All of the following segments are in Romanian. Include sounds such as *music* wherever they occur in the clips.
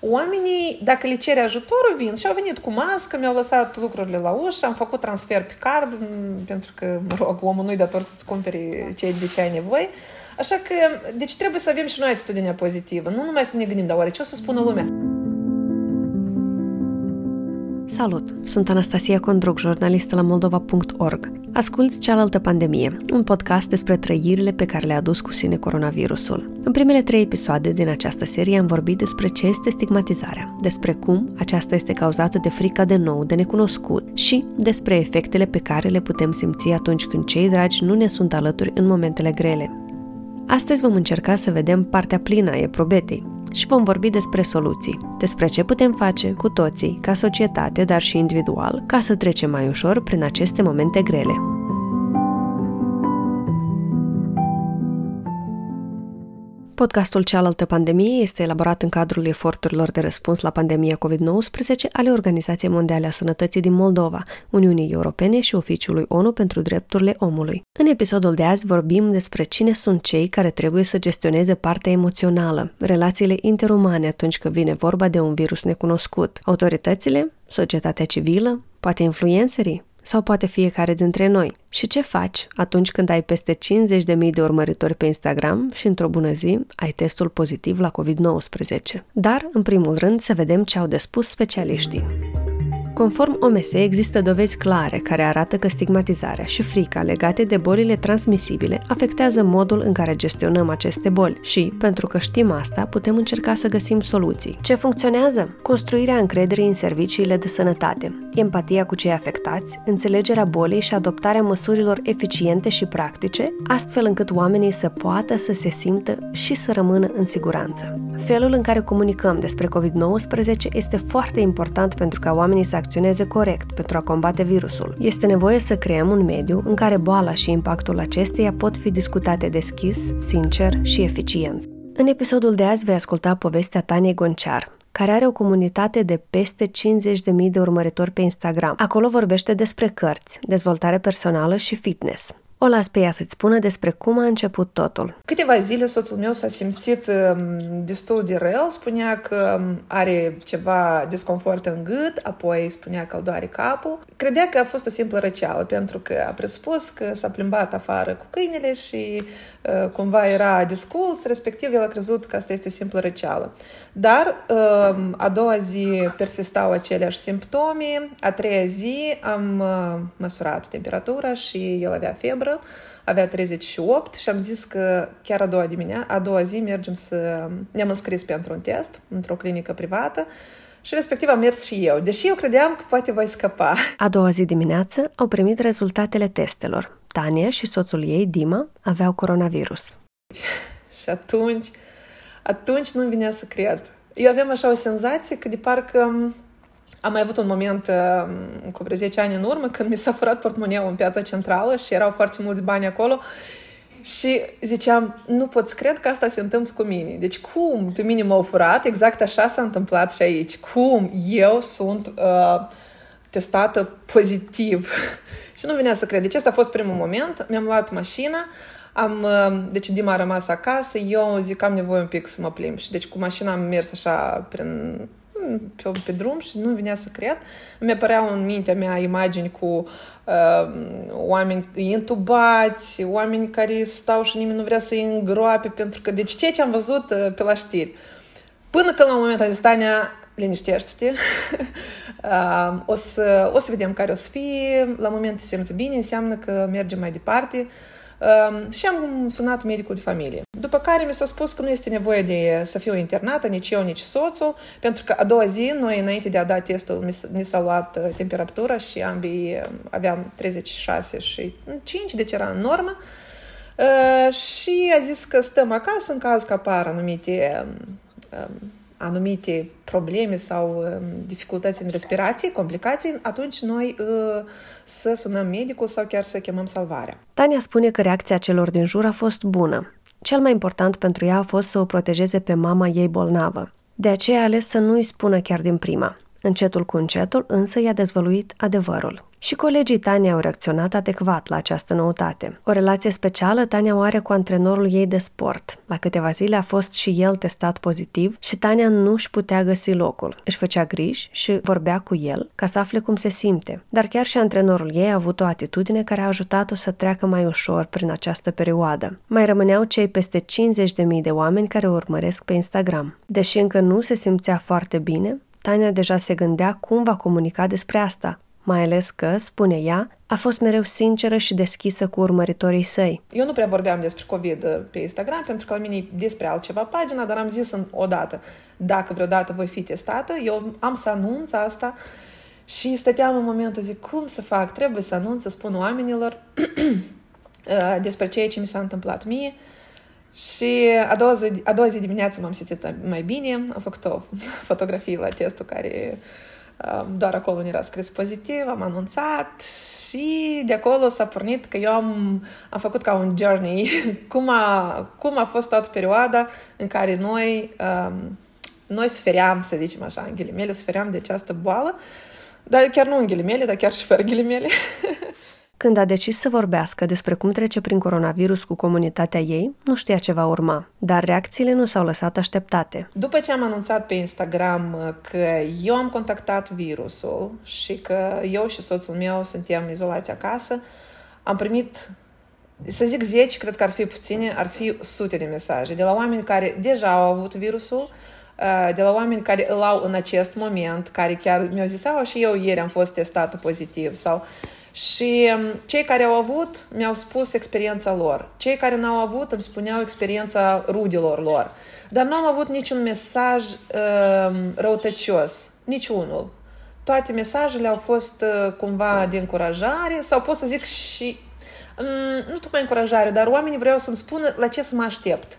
oamenii, dacă le cere ajutorul, vin și au venit cu mască, mi-au lăsat lucrurile la ușă, am făcut transfer pe card, pentru că, mă rog, omul nu-i dator să-ți cumpere ce, de ce ai nevoie. Așa că, deci trebuie să avem și noi atitudinea pozitivă, nu numai să ne gândim, dar oare ce o să spună lumea? Salut! Sunt Anastasia Condruc, jurnalistă la moldova.org. Asculți Cealaltă Pandemie, un podcast despre trăirile pe care le-a adus cu sine coronavirusul. În primele trei episoade din această serie am vorbit despre ce este stigmatizarea, despre cum aceasta este cauzată de frica de nou, de necunoscut și despre efectele pe care le putem simți atunci când cei dragi nu ne sunt alături în momentele grele. Astăzi vom încerca să vedem partea plină a eprobetei, și vom vorbi despre soluții, despre ce putem face cu toții, ca societate, dar și individual, ca să trecem mai ușor prin aceste momente grele. Podcastul Cealaltă Pandemie este elaborat în cadrul eforturilor de răspuns la pandemia COVID-19 ale Organizației Mondiale a Sănătății din Moldova, Uniunii Europene și Oficiului ONU pentru Drepturile Omului. În episodul de azi vorbim despre cine sunt cei care trebuie să gestioneze partea emoțională, relațiile interumane atunci când vine vorba de un virus necunoscut, autoritățile, societatea civilă, poate influencerii, sau poate fiecare dintre noi. Și ce faci atunci când ai peste 50.000 de urmăritori pe Instagram și într-o bună zi ai testul pozitiv la COVID-19? Dar, în primul rând, să vedem ce au de spus specialiștii. Conform OMS, există dovezi clare care arată că stigmatizarea și frica legate de bolile transmisibile afectează modul în care gestionăm aceste boli și, pentru că știm asta, putem încerca să găsim soluții. Ce funcționează? Construirea încrederii în serviciile de sănătate, empatia cu cei afectați, înțelegerea bolii și adoptarea măsurilor eficiente și practice, astfel încât oamenii să poată să se simtă și să rămână în siguranță. Felul în care comunicăm despre COVID-19 este foarte important pentru ca oamenii să acționeze corect pentru a combate virusul. Este nevoie să creăm un mediu în care boala și impactul acesteia pot fi discutate deschis, sincer și eficient. În episodul de azi vei asculta povestea Taniei Gonciar, care are o comunitate de peste 50.000 de urmăritori pe Instagram. Acolo vorbește despre cărți, dezvoltare personală și fitness. O las pe ea să-ți spună despre cum a început totul. Câteva zile soțul meu s-a simțit um, destul de rău, spunea că um, are ceva disconfort în gât, apoi spunea că îl doare capul. Credea că a fost o simplă răceală, pentru că a presupus că s-a plimbat afară cu câinele și uh, cumva era disculț, respectiv el a crezut că asta este o simplă răceală. Dar um, a doua zi persistau aceleași simptome, a treia zi am uh, măsurat temperatura și el avea febră, țară, avea 38 și am zis că chiar a doua, dimenea, a doua zi mergem să... Ne-am înscris pentru un test într-o clinică privată și respectiv am mers și eu, deși eu credeam că poate voi scăpa. A doua zi dimineață au primit rezultatele testelor. Tania și soțul ei, Dima, aveau coronavirus. și atunci, atunci nu-mi vinea să cred. Eu aveam așa o senzație că de parcă am mai avut un moment uh, cu vreo 10 ani în urmă când mi s-a furat portmoneul în piața centrală și erau foarte mulți bani acolo și ziceam, nu pot cred că asta se întâmplă cu mine. Deci cum pe mine m-au furat, exact așa s-a întâmplat și aici. Cum eu sunt uh, testată pozitiv. *laughs* și nu venea să cred. Deci asta a fost primul moment. Mi-am luat mașina, am, uh, deci Dima a rămas acasă, eu zic am nevoie un pic să mă plimb. Și deci cu mașina am mers așa prin pe, pe drum și nu vinea să cred. Mi apăreau în mintea mea imagini cu uh, oameni intubați, oameni care stau și nimeni nu vrea să-i îngroape, pentru că, deci ceea ce am văzut uh, pe la știri. Până când la un moment dat Tania, liniștește-te, *laughs* uh, o, să, o să vedem care o să fie, la moment te simți bine, înseamnă că mergem mai departe, uh, și am sunat medicul de familie. După care mi s-a spus că nu este nevoie de să fiu internată, nici eu, nici soțul, pentru că a doua zi, noi înainte de a da testul, ni s-a luat uh, temperatura și ambii um, aveam 36 și 5, deci era în normă. Uh, și a zis că stăm acasă în caz că apar anumite um, anumite probleme sau um, dificultăți în respirație, complicații, atunci noi uh, să sunăm medicul sau chiar să chemăm salvarea. Tania spune că reacția celor din jur a fost bună. Cel mai important pentru ea a fost să o protejeze pe mama ei bolnavă. De aceea a ales să nu îi spună chiar din prima. Încetul cu încetul, însă i-a dezvăluit adevărul. Și colegii Tania au reacționat adecvat la această noutate. O relație specială Tania o are cu antrenorul ei de sport. La câteva zile a fost și el testat pozitiv și Tania nu își putea găsi locul. Își făcea griji și vorbea cu el ca să afle cum se simte. Dar chiar și antrenorul ei a avut o atitudine care a ajutat-o să treacă mai ușor prin această perioadă. Mai rămâneau cei peste 50.000 de oameni care o urmăresc pe Instagram. Deși încă nu se simțea foarte bine, Tania deja se gândea cum va comunica despre asta, mai ales că, spune ea, a fost mereu sinceră și deschisă cu urmăritorii săi. Eu nu prea vorbeam despre COVID uh, pe Instagram, pentru că la mine e despre altceva pagina, dar am zis în, odată, dacă vreodată voi fi testată, eu am să anunț asta și stăteam în momentul, zic, cum să fac? Trebuie să anunț, să spun oamenilor *clears throat* uh, despre ceea ce mi s-a întâmplat mie. Și a doua, zi, a doua zi dimineață m-am simțit mai bine, am făcut o *laughs* fotografie la testul care doar acolo era scris pozitiv, am anunțat și de acolo s-a pornit că eu am, am făcut ca un journey, *laughs* cum a, cum a fost toată perioada în care noi, um, noi sfeream, să zicem așa, în ghilimele, sfeream de această boală, dar chiar nu în ghilimele, dar chiar și fără ghilimele. *laughs* Când a decis să vorbească despre cum trece prin coronavirus cu comunitatea ei, nu știa ce va urma, dar reacțiile nu s-au lăsat așteptate. După ce am anunțat pe Instagram uh, că eu am contactat virusul și că eu și soțul meu suntem izolați acasă, am primit să zic 10, cred că ar fi puține, ar fi sute de mesaje de la oameni care deja au avut virusul, uh, de la oameni care îl au în acest moment, care chiar mi-au zis, și eu ieri am fost testată pozitiv sau și um, cei care au avut mi-au spus experiența lor. Cei care n-au avut îmi spuneau experiența rudilor lor. Dar nu am avut niciun mesaj uh, răutăcios. Niciunul. Toate mesajele au fost uh, cumva de încurajare sau pot să zic și um, nu tocmai încurajare, dar oamenii vreau să-mi spună la ce să mă aștept.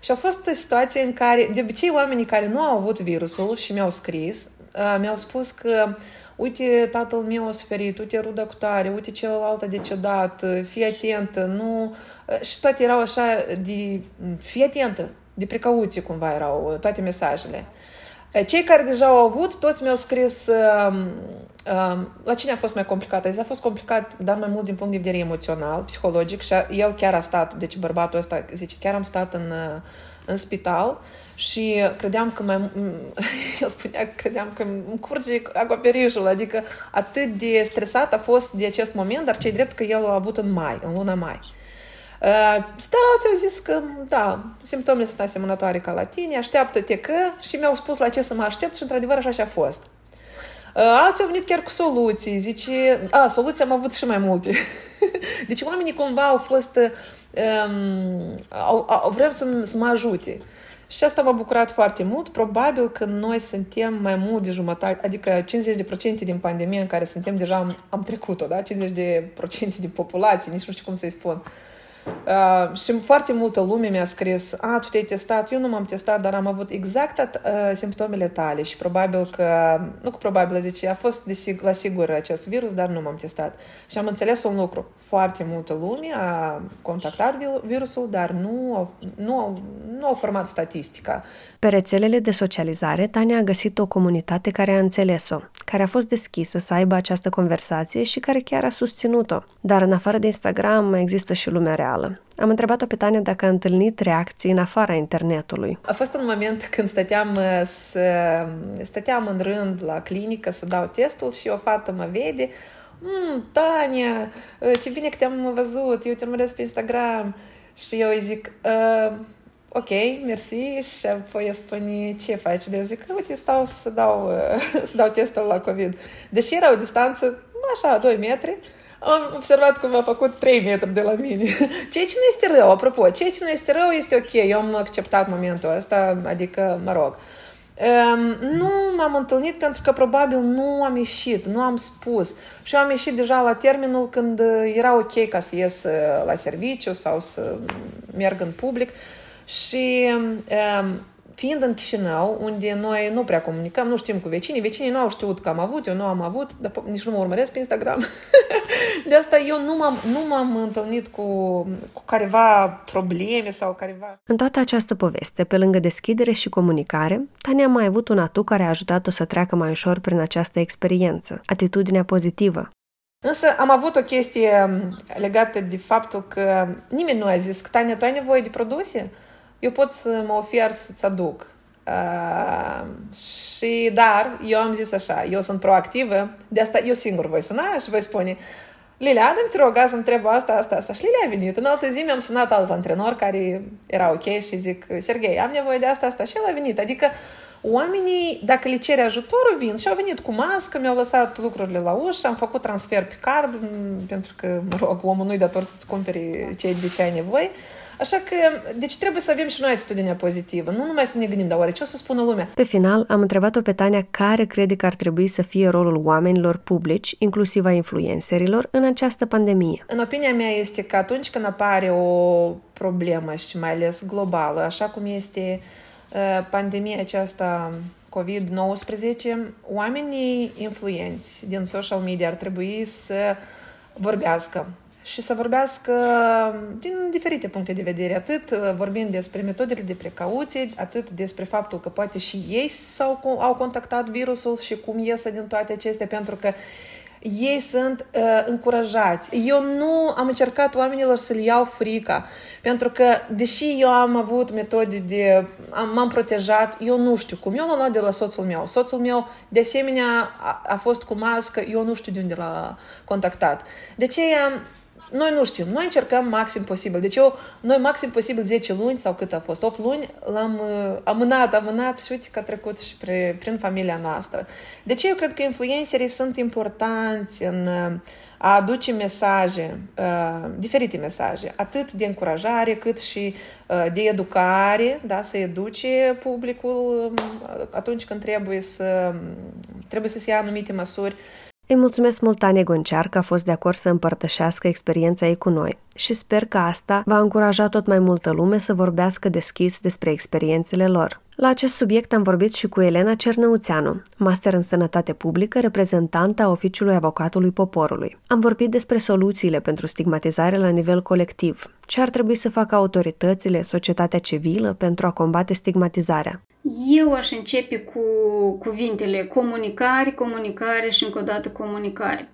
Și a fost o situație în care, de obicei, oamenii care nu au avut virusul și mi-au scris, uh, mi-au spus că uh, uite, tatăl meu a suferit, uite, ruda cu tare, uite, celălalt a decedat, fii atentă, nu... Și toate erau așa de... Fii atentă, de precauție cumva erau toate mesajele. Cei care deja au avut, toți mi-au scris uh, uh, la cine a fost mai complicat. A fost complicat, dar mai mult din punct de vedere emoțional, psihologic și el chiar a stat, deci bărbatul ăsta zice, chiar am stat în, în spital și credeam că mai... *laughs* El spunea că credeam că îmi curge acoperișul, adică atât de stresat a fost de acest moment, dar cei drept că el a avut în mai, în luna mai. Uh, dar alții au zis că, da, simptomele sunt asemănătoare ca la tine, așteaptă-te că și mi-au spus la ce să mă aștept și într-adevăr așa și a fost. Uh, alții au venit chiar cu soluții, zice, a, soluții am avut și mai multe. *laughs* deci oamenii cumva au fost, um, au, au, vreau să, să mă ajute. Și asta m-a bucurat foarte mult. Probabil că noi suntem mai mult de jumătate, adică 50% din pandemie în care suntem deja am, am trecut-o, da? 50% din populație, nici nu știu cum să-i spun. Uh, și foarte multă lume mi-a scris, a, tu te-ai testat, eu nu m-am testat, dar am avut exact uh, simptomele tale și probabil că, nu cu probabil, zice, a fost de sig- la sigur acest virus, dar nu m-am testat. Și am înțeles un lucru, foarte multă lume a contactat virusul, dar nu au, nu au, nu au format statistica. Pe rețelele de socializare, Tania a găsit o comunitate care a înțeles-o, care a fost deschisă să aibă această conversație și care chiar a susținut-o. Dar în afară de Instagram mai există și lumea reală. Am întrebat-o pe Tania dacă a întâlnit reacții în afara internetului. A fost un moment când stăteam, uh, să, stăteam în rând la clinică să dau testul și o fată mă vede mm, Tania, uh, ce bine că te-am văzut, eu te urmăresc pe Instagram. Și eu îi zic, uh, ok, mersi, și apoi îi spune, ce faci? De eu zic, uite, stau să dau, *laughs* să dau testul la COVID. Deși era o distanță, așa, 2 metri, am observat cum a făcut 3 metri de la mine. *laughs* Ceea ce nu este rău, apropo, ceea ce nu este rău este ok, eu am acceptat momentul ăsta, adică, mă rog. Um, nu m-am întâlnit pentru că probabil nu am ieșit, nu am spus. Și am ieșit deja la termenul când era ok ca să ies la serviciu sau să merg în public. Și um, fiind în Chișinău, unde noi nu prea comunicăm, nu știm cu vecinii, vecinii nu au știut că am avut, eu nu am avut, dar nici nu mă urmăresc pe Instagram. *laughs* de asta eu nu m-am, nu m-am întâlnit cu, cu careva probleme sau careva... În toată această poveste, pe lângă deschidere și comunicare, Tania a mai avut un atu care a ajutat-o să treacă mai ușor prin această experiență, atitudinea pozitivă. Însă am avut o chestie um, legată de faptul că nimeni nu a zis că, Tania, tu ai nevoie de produse? Eu pot să mă ofer să-ți aduc. Uh, și, dar, eu am zis așa, eu sunt proactivă, de asta eu singur voi suna și voi spune, Lilia, Adam, te rog, să întreb asta, asta, asta. Și Lilia a venit. În altă zi mi-am sunat alt antrenor care era ok și zic, Sergei, am nevoie de asta, asta. Și el a venit. Adică oamenii, dacă le cere ajutorul, vin și au venit cu mască, mi-au lăsat lucrurile la ușă, am făcut transfer pe card, pentru că, mă rog, omul nu-i dator să-ți cumpere ce, de ce ai nevoie. Așa că, deci trebuie să avem și noi atitudinea pozitivă, nu numai să ne gândim, dar oare ce o să spună lumea? Pe final, am întrebat-o pe Tania care crede că ar trebui să fie rolul oamenilor publici, inclusiv a influencerilor, în această pandemie. În opinia mea este că atunci când apare o problemă și mai ales globală, așa cum este uh, pandemia aceasta COVID-19, oamenii influenți din social media ar trebui să vorbească și să vorbească din diferite puncte de vedere, atât uh, vorbind despre metodele de precauție, atât despre faptul că poate și ei s-au, au contactat virusul și cum iesă din toate acestea, pentru că ei sunt uh, încurajați. Eu nu am încercat oamenilor să le iau frica, pentru că, deși eu am avut metode de... Am, m-am protejat, eu nu știu cum. Eu l-am luat de la soțul meu. Soțul meu, de asemenea, a, a fost cu mască, eu nu știu de unde l-a contactat. De aceea, noi nu știm, noi încercăm maxim posibil. Deci eu, noi maxim posibil 10 luni sau cât a fost, 8 luni, l-am uh, amânat, amânat și uite că a trecut și pre, prin familia noastră. De ce eu cred că influencerii sunt importanți în uh, a aduce mesaje, uh, diferite mesaje, atât de încurajare cât și uh, de educare, da, să educe publicul uh, atunci când trebuie să, trebuie să se ia anumite măsuri îi mulțumesc mult Tania Goncear că a fost de acord să împărtășească experiența ei cu noi și sper că asta va încuraja tot mai multă lume să vorbească deschis despre experiențele lor. La acest subiect am vorbit și cu Elena Cernăuțeanu, master în sănătate publică, reprezentantă a Oficiului Avocatului Poporului. Am vorbit despre soluțiile pentru stigmatizare la nivel colectiv, ce ar trebui să facă autoritățile, societatea civilă pentru a combate stigmatizarea. Eu aș începe cu cuvintele comunicare, comunicare și încă o dată comunicare.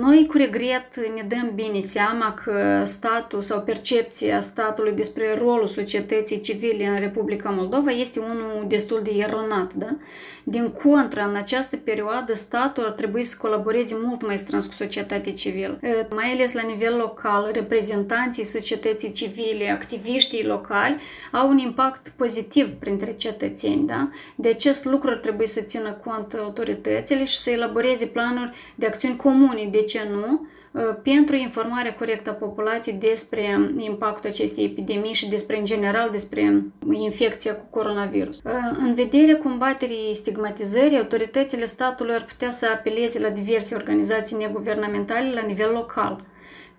Noi cu regret ne dăm bine seama că statul sau percepția statului despre rolul societății civile în Republica Moldova este unul destul de eronat. Da? Din contră, în această perioadă, statul ar trebui să colaboreze mult mai strâns cu societatea civilă. Mai ales la nivel local, reprezentanții societății civile, activiștii locali au un impact pozitiv printre cetățeni. Da? De acest lucru ar trebui să țină cont autoritățile și să elaboreze planuri de acțiuni comune comune, de ce nu, ă, pentru informarea corectă a populației despre impactul acestei epidemii și despre, în general, despre infecția cu coronavirus. Ă, în vederea combaterii stigmatizării, autoritățile statului ar putea să apeleze la diverse organizații neguvernamentale la nivel local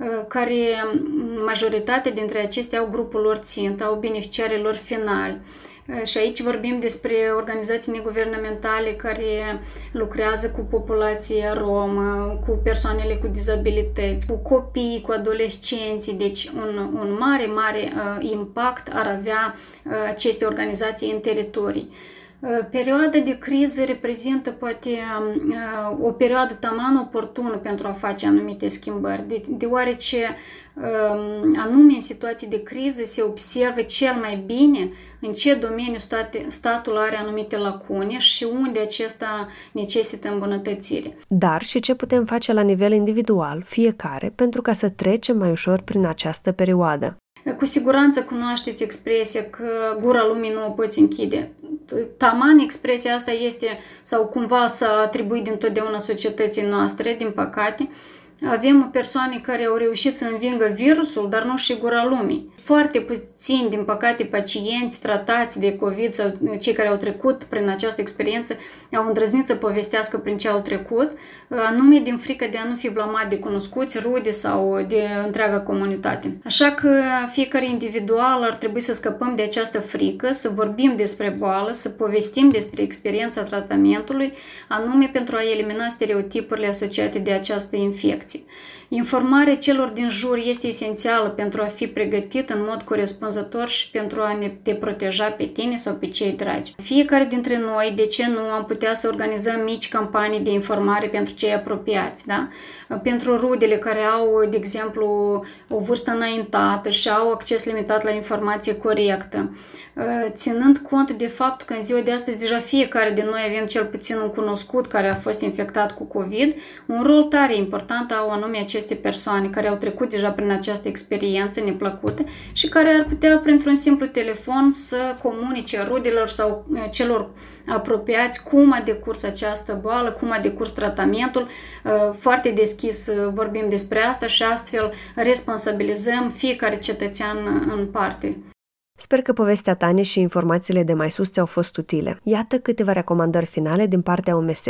ă, care majoritatea dintre acestea au grupul lor țintă, au beneficiarii lor finali, și aici vorbim despre organizații neguvernamentale care lucrează cu populația romă, cu persoanele cu dizabilități, cu copii, cu adolescenții. Deci un, un mare, mare uh, impact ar avea uh, aceste organizații în teritorii. Perioada de criză reprezintă poate o perioadă taman oportună pentru a face anumite schimbări, de, deoarece anume în situații de criză se observă cel mai bine în ce domeniu state, statul are anumite lacune și unde acesta necesită îmbunătățire. Dar și ce putem face la nivel individual, fiecare, pentru ca să trecem mai ușor prin această perioadă. Cu siguranță cunoașteți expresia că gura lumii nu o poți închide. Taman expresia asta este sau cumva s-a atribuit întotdeauna societății noastre, din păcate, avem persoane care au reușit să învingă virusul, dar nu și gura lumii. Foarte puțini, din păcate, pacienți tratați de COVID sau cei care au trecut prin această experiență au îndrăznit să povestească prin ce au trecut, anume din frică de a nu fi blamat de cunoscuți, rude sau de întreaga comunitate. Așa că fiecare individual ar trebui să scăpăm de această frică, să vorbim despre boală, să povestim despre experiența tratamentului, anume pentru a elimina stereotipurile asociate de această infecție protecție. Informarea celor din jur este esențială pentru a fi pregătit în mod corespunzător și pentru a ne te proteja pe tine sau pe cei dragi. Fiecare dintre noi, de ce nu, am putea să organizăm mici campanii de informare pentru cei apropiați, da? Pentru rudele care au, de exemplu, o vârstă înaintată și au acces limitat la informație corectă ținând cont de faptul că în ziua de astăzi deja fiecare din noi avem cel puțin un cunoscut care a fost infectat cu COVID, un rol tare important au anume aceste persoane care au trecut deja prin această experiență neplăcută și care ar putea printr-un simplu telefon să comunice rudelor sau celor apropiați cum a decurs această boală, cum a decurs tratamentul. Foarte deschis vorbim despre asta și astfel responsabilizăm fiecare cetățean în parte. Sper că povestea Tane și informațiile de mai sus ți-au fost utile. Iată câteva recomandări finale din partea OMS.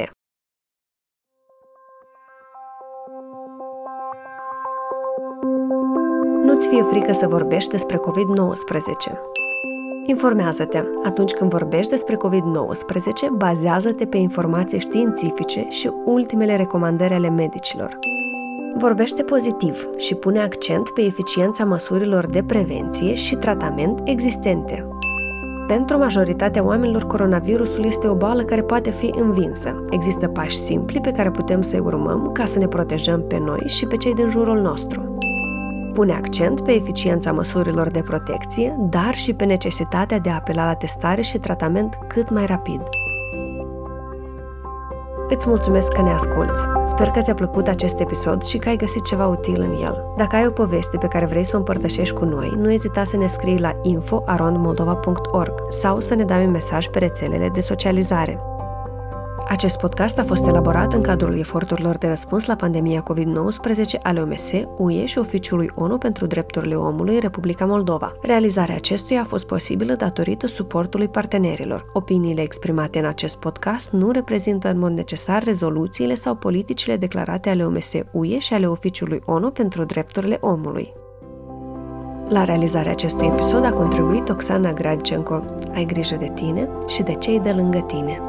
Nu-ți fie frică să vorbești despre COVID-19. Informează-te. Atunci când vorbești despre COVID-19, bazează-te pe informații științifice și ultimele recomandări ale medicilor. Vorbește pozitiv și pune accent pe eficiența măsurilor de prevenție și tratament existente. Pentru majoritatea oamenilor, coronavirusul este o boală care poate fi învinsă. Există pași simpli pe care putem să-i urmăm ca să ne protejăm pe noi și pe cei din jurul nostru. Pune accent pe eficiența măsurilor de protecție, dar și pe necesitatea de a apela la testare și tratament cât mai rapid. Îți mulțumesc că ne asculți. Sper că ți-a plăcut acest episod și că ai găsit ceva util în el. Dacă ai o poveste pe care vrei să o împărtășești cu noi, nu ezita să ne scrii la info.arondmoldova.org sau să ne dai un mesaj pe rețelele de socializare. Acest podcast a fost elaborat în cadrul eforturilor de răspuns la pandemia COVID-19 ale OMS, UE și Oficiului ONU pentru Drepturile Omului Republica Moldova. Realizarea acestuia a fost posibilă datorită suportului partenerilor. Opiniile exprimate în acest podcast nu reprezintă în mod necesar rezoluțiile sau politicile declarate ale OMS, UE și ale Oficiului ONU pentru Drepturile Omului. La realizarea acestui episod a contribuit Oxana Gradcenco. Ai grijă de tine și de cei de lângă tine.